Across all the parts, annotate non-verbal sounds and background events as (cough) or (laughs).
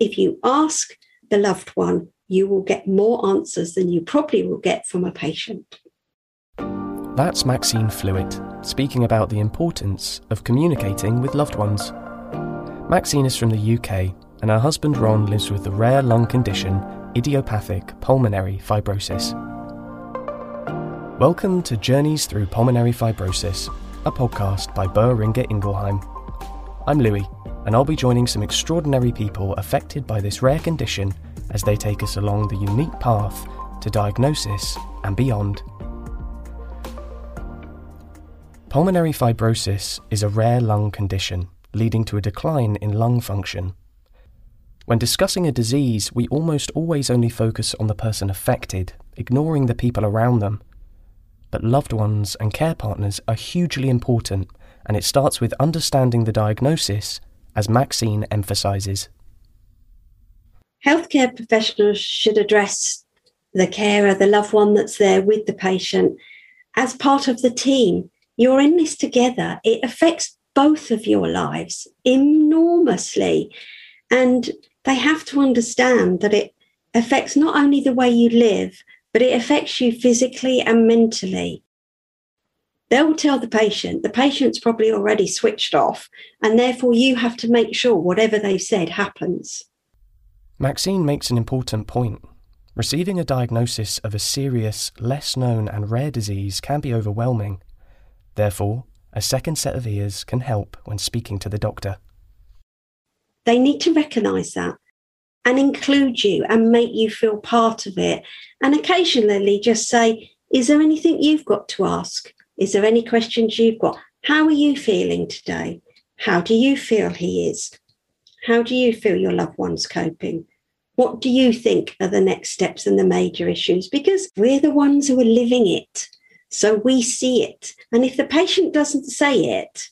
If you ask the loved one, you will get more answers than you probably will get from a patient. That's Maxine Flewitt speaking about the importance of communicating with loved ones. Maxine is from the UK, and her husband Ron lives with the rare lung condition idiopathic pulmonary fibrosis. Welcome to Journeys Through Pulmonary Fibrosis, a podcast by Boehringer Ingelheim. I'm Louis, and I'll be joining some extraordinary people affected by this rare condition as they take us along the unique path to diagnosis and beyond. Pulmonary fibrosis is a rare lung condition leading to a decline in lung function. When discussing a disease, we almost always only focus on the person affected, ignoring the people around them. But loved ones and care partners are hugely important, and it starts with understanding the diagnosis, as Maxine emphasises. Healthcare professionals should address the carer, the loved one that's there with the patient, as part of the team you're in this together. It affects both of your lives enormously. And they have to understand that it affects not only the way you live, but it affects you physically and mentally. They'll tell the patient, the patient's probably already switched off, and therefore you have to make sure whatever they've said happens. Maxine makes an important point. Receiving a diagnosis of a serious, less known, and rare disease can be overwhelming. Therefore, a second set of ears can help when speaking to the doctor. They need to recognise that and include you and make you feel part of it. And occasionally just say, Is there anything you've got to ask? Is there any questions you've got? How are you feeling today? How do you feel he is? How do you feel your loved one's coping? What do you think are the next steps and the major issues? Because we're the ones who are living it. So we see it. And if the patient doesn't say it,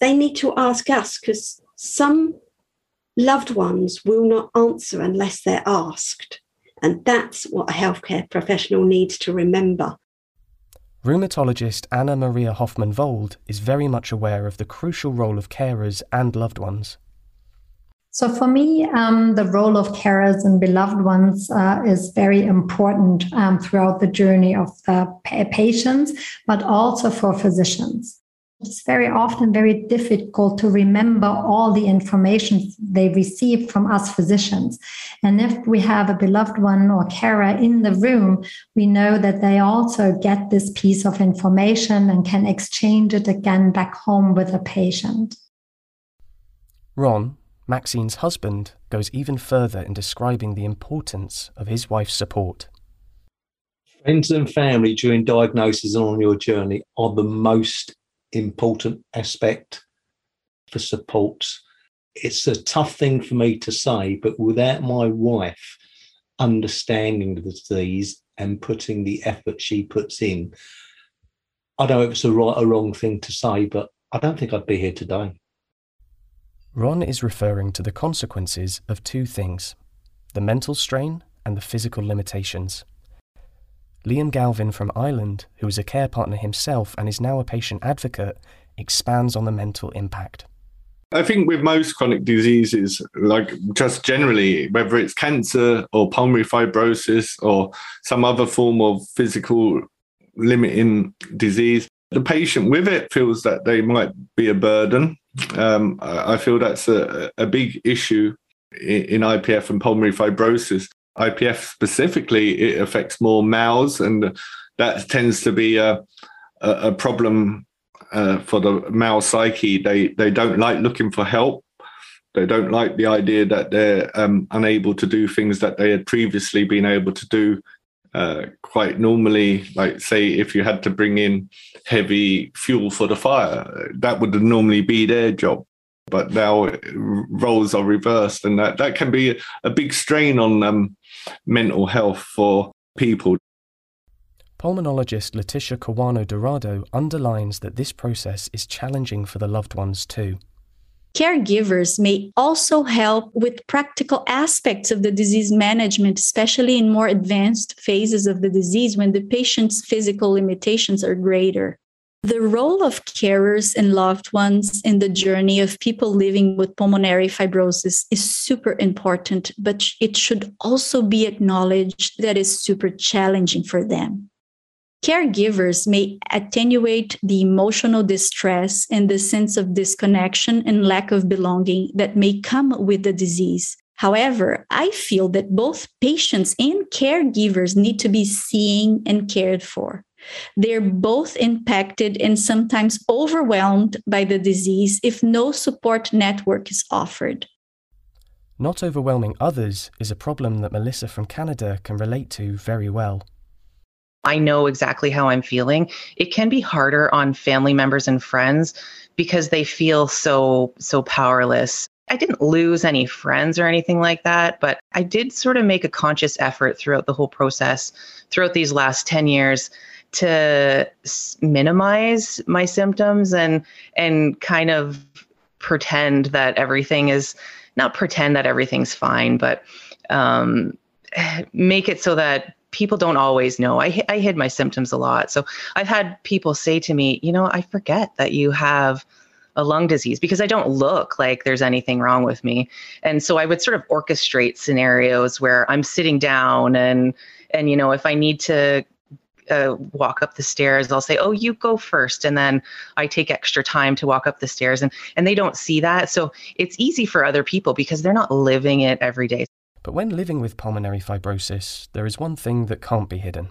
they need to ask us because some loved ones will not answer unless they're asked. And that's what a healthcare professional needs to remember. Rheumatologist Anna Maria Hoffmann Vold is very much aware of the crucial role of carers and loved ones. So for me, um, the role of carers and beloved ones uh, is very important um, throughout the journey of the patients, but also for physicians. It's very often very difficult to remember all the information they receive from us physicians. And if we have a beloved one or carer in the room, we know that they also get this piece of information and can exchange it again back home with a patient. Ron, Maxine's husband goes even further in describing the importance of his wife's support. Friends and family during diagnosis and on your journey are the most important aspect for support. It's a tough thing for me to say, but without my wife understanding the disease and putting the effort she puts in, I don't know if it's a right or wrong thing to say, but I don't think I'd be here today. Ron is referring to the consequences of two things the mental strain and the physical limitations. Liam Galvin from Ireland, who is a care partner himself and is now a patient advocate, expands on the mental impact. I think with most chronic diseases, like just generally, whether it's cancer or pulmonary fibrosis or some other form of physical limiting disease, the patient with it feels that they might be a burden. Um, I feel that's a, a big issue in, in IPF and pulmonary fibrosis. IPF specifically, it affects more males, and that tends to be a, a, a problem uh, for the male psyche. They they don't like looking for help. They don't like the idea that they're um, unable to do things that they had previously been able to do uh, quite normally, like say if you had to bring in heavy fuel for the fire, that would normally be their job. But now roles are reversed, and that, that can be a big strain on um, mental health for people. Pulmonologist Leticia Kawano Dorado underlines that this process is challenging for the loved ones too. Caregivers may also help with practical aspects of the disease management, especially in more advanced phases of the disease when the patient's physical limitations are greater. The role of carers and loved ones in the journey of people living with pulmonary fibrosis is super important, but it should also be acknowledged that it's super challenging for them. Caregivers may attenuate the emotional distress and the sense of disconnection and lack of belonging that may come with the disease. However, I feel that both patients and caregivers need to be seen and cared for. They're both impacted and sometimes overwhelmed by the disease if no support network is offered. Not overwhelming others is a problem that Melissa from Canada can relate to very well. I know exactly how I'm feeling. It can be harder on family members and friends because they feel so so powerless. I didn't lose any friends or anything like that, but I did sort of make a conscious effort throughout the whole process, throughout these last 10 years to minimize my symptoms and and kind of pretend that everything is not pretend that everything's fine, but um, make it so that people don't always know. I, I hid my symptoms a lot. So I've had people say to me, you know, I forget that you have a lung disease because I don't look like there's anything wrong with me. And so I would sort of orchestrate scenarios where I'm sitting down and and you know if I need to uh, walk up the stairs. I'll say oh you go first and then i take extra time to walk up the stairs and and they don't see that. So it's easy for other people because they're not living it every day. But when living with pulmonary fibrosis there is one thing that can't be hidden.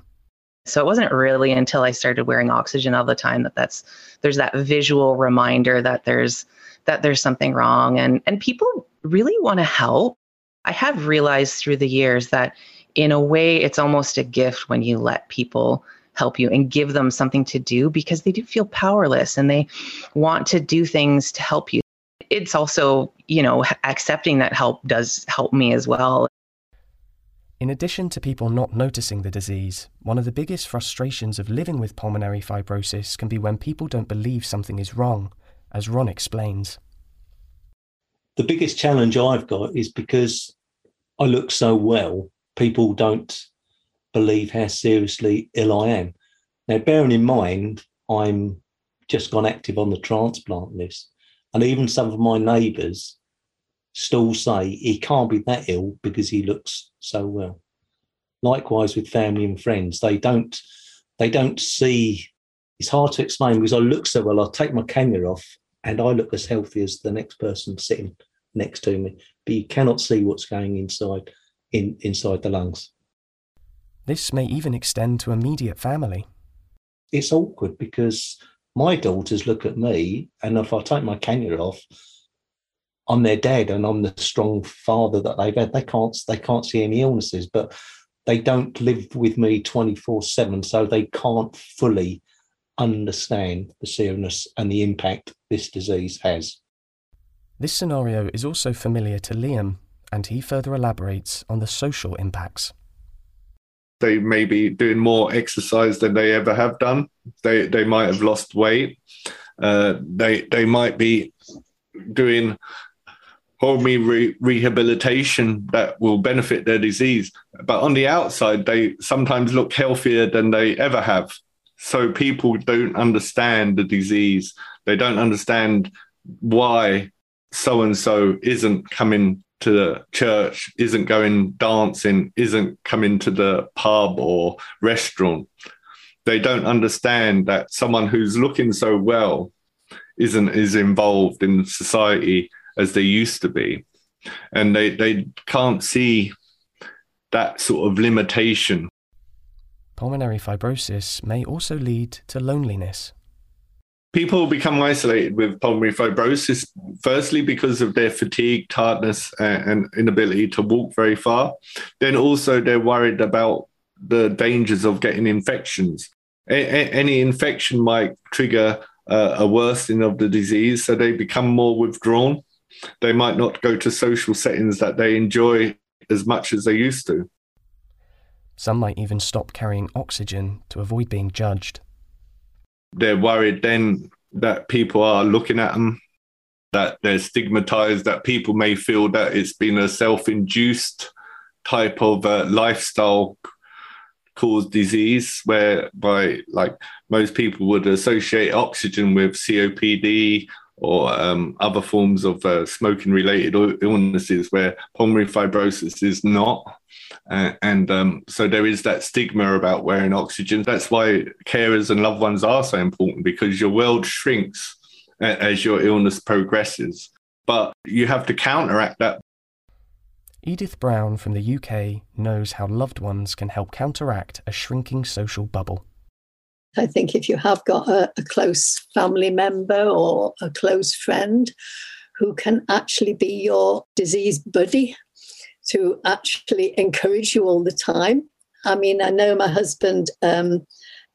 So it wasn't really until i started wearing oxygen all the time that that's there's that visual reminder that there's that there's something wrong and and people really want to help. I have realized through the years that in a way, it's almost a gift when you let people help you and give them something to do because they do feel powerless and they want to do things to help you. It's also, you know, accepting that help does help me as well. In addition to people not noticing the disease, one of the biggest frustrations of living with pulmonary fibrosis can be when people don't believe something is wrong, as Ron explains. The biggest challenge I've got is because I look so well, people don't believe how seriously ill I am. Now, bearing in mind, I'm just gone active on the transplant list, and even some of my neighbours still say he can't be that ill because he looks so well. Likewise with family and friends, they don't they don't see. It's hard to explain because I look so well. I take my cannula off and I look as healthy as the next person sitting next to me, but you cannot see what's going inside in, inside the lungs. This may even extend to immediate family. It's awkward because my daughters look at me, and if I take my cannula off, I'm their dad and I'm the strong father that they've had. They can't they can't see any illnesses, but they don't live with me 24-7, so they can't fully understand the seriousness and the impact this disease has. This scenario is also familiar to Liam, and he further elaborates on the social impacts. They may be doing more exercise than they ever have done. They they might have lost weight. Uh, they they might be doing hormone re- rehabilitation that will benefit their disease. But on the outside, they sometimes look healthier than they ever have. So people don't understand the disease. They don't understand why so and so isn't coming to the church, isn't going dancing, isn't coming to the pub or restaurant. They don't understand that someone who's looking so well isn't as involved in society as they used to be. And they, they can't see that sort of limitation. Pulmonary fibrosis may also lead to loneliness people become isolated with pulmonary fibrosis, firstly because of their fatigue, tiredness, and inability to walk very far. Then also they're worried about the dangers of getting infections. any infection might trigger uh, a worsening of the disease, so they become more withdrawn. They might not go to social settings that they enjoy as much as they used to. Some might even stop carrying oxygen to avoid being judged they're worried then that people are looking at them, that they're stigmatized, that people may feel that it's been a self induced type of uh, lifestyle caused disease, whereby like most people would associate oxygen with COPD or um, other forms of uh, smoking related illnesses where pulmonary fibrosis is not. Uh, and um, so there is that stigma about wearing oxygen. That's why carers and loved ones are so important because your world shrinks as your illness progresses. But you have to counteract that. Edith Brown from the UK knows how loved ones can help counteract a shrinking social bubble. I think if you have got a, a close family member or a close friend who can actually be your disease buddy to actually encourage you all the time. I mean, I know my husband, um,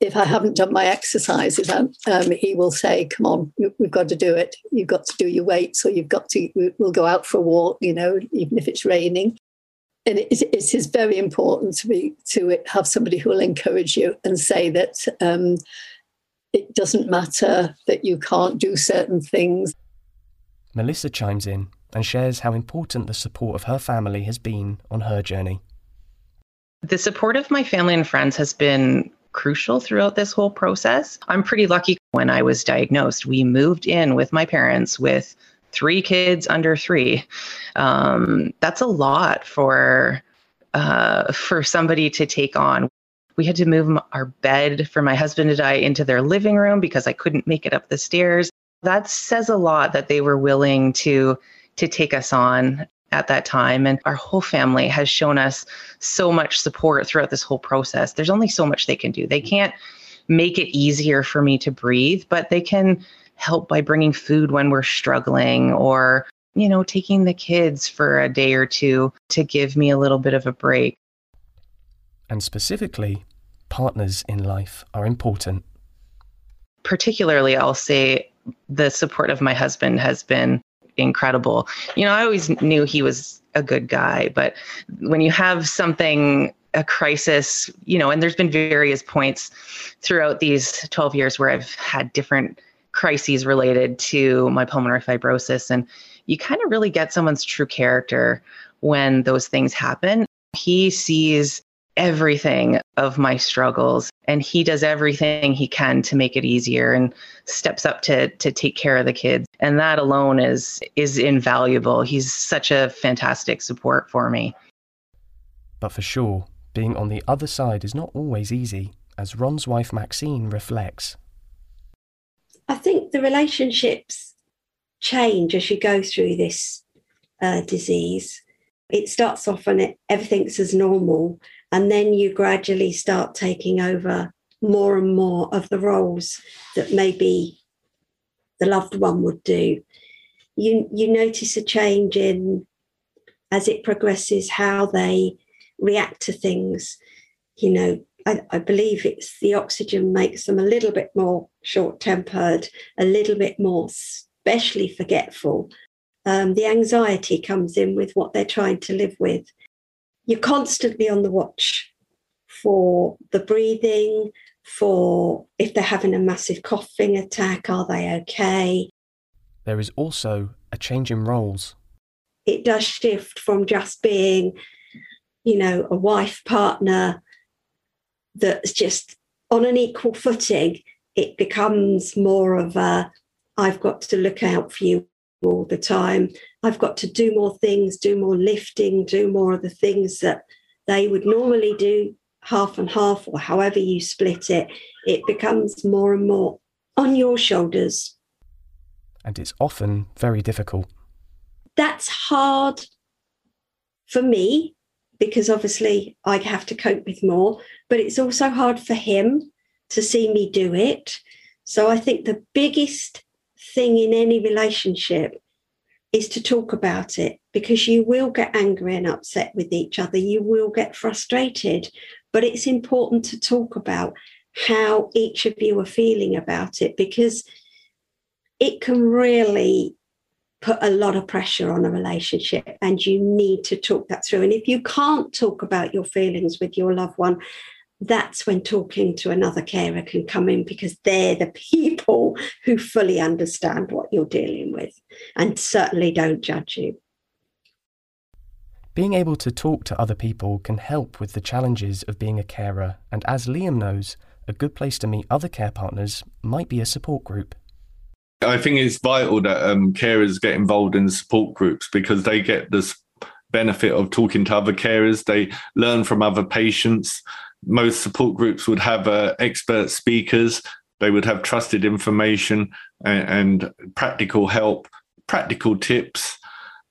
if I haven't done my exercises, um, um, he will say, Come on, we've got to do it. You've got to do your weights, or you've got to, we'll go out for a walk, you know, even if it's raining. And it, it is very important to be to have somebody who will encourage you and say that um, it doesn't matter that you can't do certain things. Melissa chimes in and shares how important the support of her family has been on her journey. The support of my family and friends has been crucial throughout this whole process. I'm pretty lucky when I was diagnosed. We moved in with my parents with three kids under three. Um, that's a lot for uh, for somebody to take on. We had to move our bed for my husband and I into their living room because I couldn't make it up the stairs. That says a lot that they were willing to to take us on at that time. And our whole family has shown us so much support throughout this whole process. There's only so much they can do. They can't make it easier for me to breathe, but they can help by bringing food when we're struggling or, you know, taking the kids for a day or two to give me a little bit of a break. And specifically, partners in life are important. Particularly, I'll say the support of my husband has been incredible. You know, I always knew he was a good guy, but when you have something a crisis, you know, and there's been various points throughout these 12 years where I've had different crises related to my pulmonary fibrosis and you kind of really get someone's true character when those things happen. He sees everything of my struggles and he does everything he can to make it easier and steps up to to take care of the kids. And that alone is is invaluable. He's such a fantastic support for me. But for sure being on the other side is not always easy as ron's wife maxine reflects i think the relationships change as you go through this uh, disease it starts off and it, everything's as normal and then you gradually start taking over more and more of the roles that maybe the loved one would do. You, you notice a change in as it progresses how they react to things. You know, I, I believe it's the oxygen makes them a little bit more short tempered, a little bit more especially forgetful. Um, the anxiety comes in with what they're trying to live with you're constantly on the watch for the breathing, for if they're having a massive coughing attack, are they okay? There is also a change in roles. It does shift from just being, you know, a wife partner that's just on an equal footing. It becomes more of a, I've got to look out for you all the time. I've got to do more things, do more lifting, do more of the things that they would normally do half and half, or however you split it. It becomes more and more on your shoulders. And it's often very difficult. That's hard for me because obviously I have to cope with more, but it's also hard for him to see me do it. So I think the biggest thing in any relationship is to talk about it because you will get angry and upset with each other. You will get frustrated, but it's important to talk about how each of you are feeling about it because it can really put a lot of pressure on a relationship and you need to talk that through. And if you can't talk about your feelings with your loved one, that's when talking to another carer can come in because they're the (laughs) people who fully understand what you're dealing with and certainly don't judge you. Being able to talk to other people can help with the challenges of being a carer, and as Liam knows, a good place to meet other care partners might be a support group. I think it's vital that um, carers get involved in support groups because they get this benefit of talking to other carers. They learn from other patients. Most support groups would have uh, expert speakers. They would have trusted information and, and practical help, practical tips.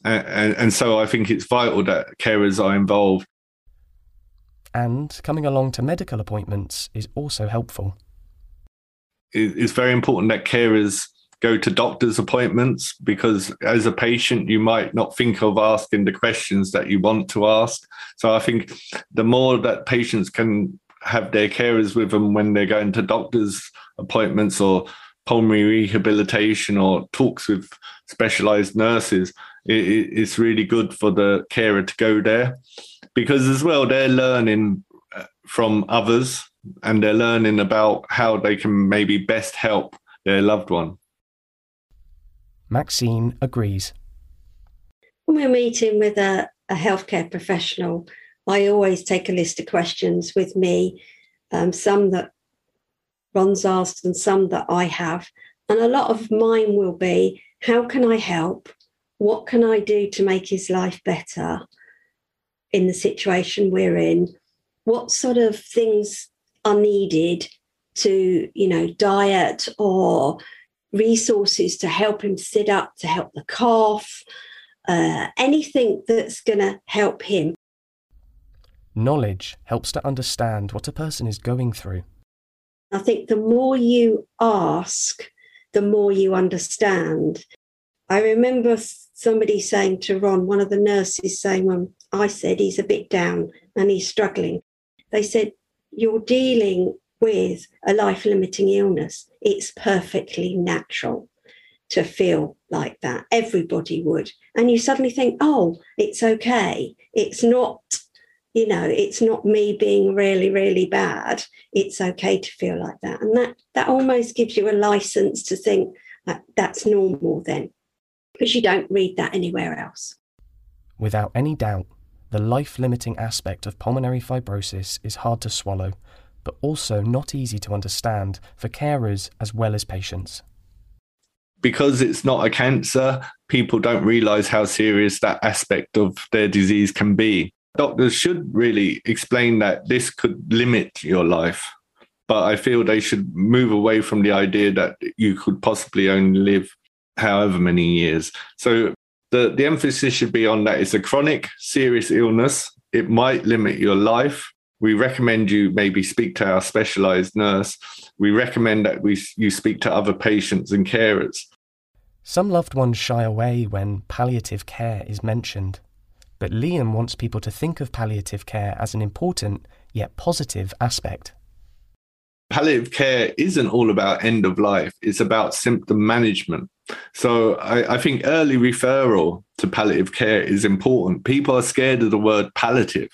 And, and so I think it's vital that carers are involved. And coming along to medical appointments is also helpful. It's very important that carers go to doctor's appointments because as a patient you might not think of asking the questions that you want to ask. So i think the more that patients can have their carers with them when they're going to doctor's appointments or pulmonary rehabilitation or talks with specialized nurses it, it's really good for the carer to go there. Because as well they're learning uh, from others and they're learning about how they can maybe best help their loved one Maxine agrees. When we're meeting with a, a healthcare professional, I always take a list of questions with me, um, some that Ron's asked and some that I have. And a lot of mine will be how can I help? What can I do to make his life better in the situation we're in? What sort of things are needed to, you know, diet or resources to help him sit up, to help the cough, uh, anything that's going to help him. Knowledge helps to understand what a person is going through. I think the more you ask, the more you understand. I remember somebody saying to Ron, one of the nurses saying, when I said he's a bit down and he's struggling, they said, You're dealing with a life limiting illness, it's perfectly natural to feel like that. Everybody would. And you suddenly think, oh, it's okay. It's not, you know, it's not me being really, really bad. It's okay to feel like that. And that that almost gives you a license to think that that's normal then. Because you don't read that anywhere else. Without any doubt, the life limiting aspect of pulmonary fibrosis is hard to swallow but also not easy to understand for carers as well as patients. Because it's not a cancer, people don't realize how serious that aspect of their disease can be. Doctors should really explain that this could limit your life. But I feel they should move away from the idea that you could possibly only live however many years. So the, the emphasis should be on that it's a chronic, serious illness. It might limit your life, we recommend you maybe speak to our specialized nurse. We recommend that we, you speak to other patients and carers. Some loved ones shy away when palliative care is mentioned, but Liam wants people to think of palliative care as an important yet positive aspect. Palliative care isn't all about end of life, it's about symptom management. So I, I think early referral to palliative care is important. People are scared of the word palliative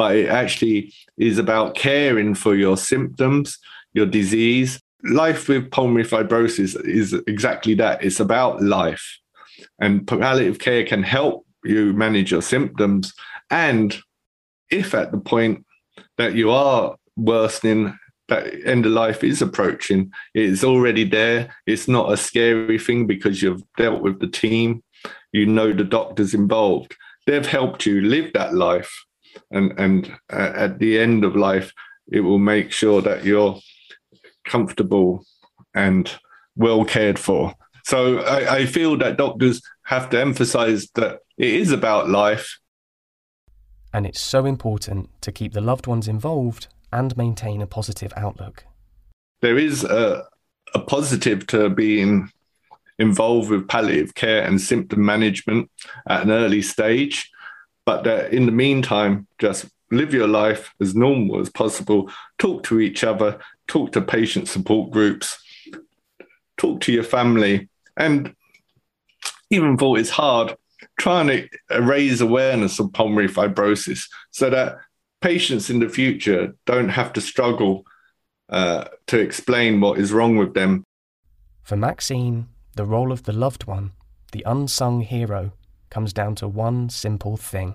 but it actually is about caring for your symptoms, your disease. Life with pulmonary fibrosis is exactly that. It's about life. And palliative care can help you manage your symptoms. And if at the point that you are worsening, that end of life is approaching, it's already there. It's not a scary thing because you've dealt with the team, you know the doctors involved. They've helped you live that life and and uh, at the end of life it will make sure that you're comfortable and well cared for. So I, I feel that doctors have to emphasize that it is about life. And it's so important to keep the loved ones involved and maintain a positive outlook. There is a, a positive to being involved with palliative care and symptom management at an early stage but in the meantime, just live your life as normal as possible. Talk to each other, talk to patient support groups, talk to your family. And even though it's hard, trying to raise awareness of pulmonary fibrosis so that patients in the future don't have to struggle uh, to explain what is wrong with them. For Maxine, the role of the loved one, the unsung hero, comes down to one simple thing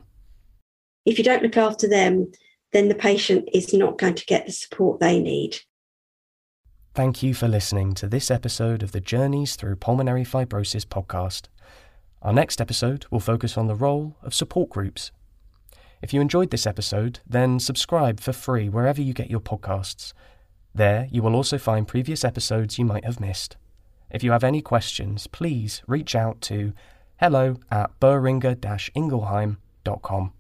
If you don't look after them, then the patient is not going to get the support they need. Thank you for listening to this episode of the Journeys Through Pulmonary Fibrosis podcast. Our next episode will focus on the role of support groups. If you enjoyed this episode, then subscribe for free wherever you get your podcasts. There, you will also find previous episodes you might have missed. If you have any questions, please reach out to hello at boehringer-ingelheim.com.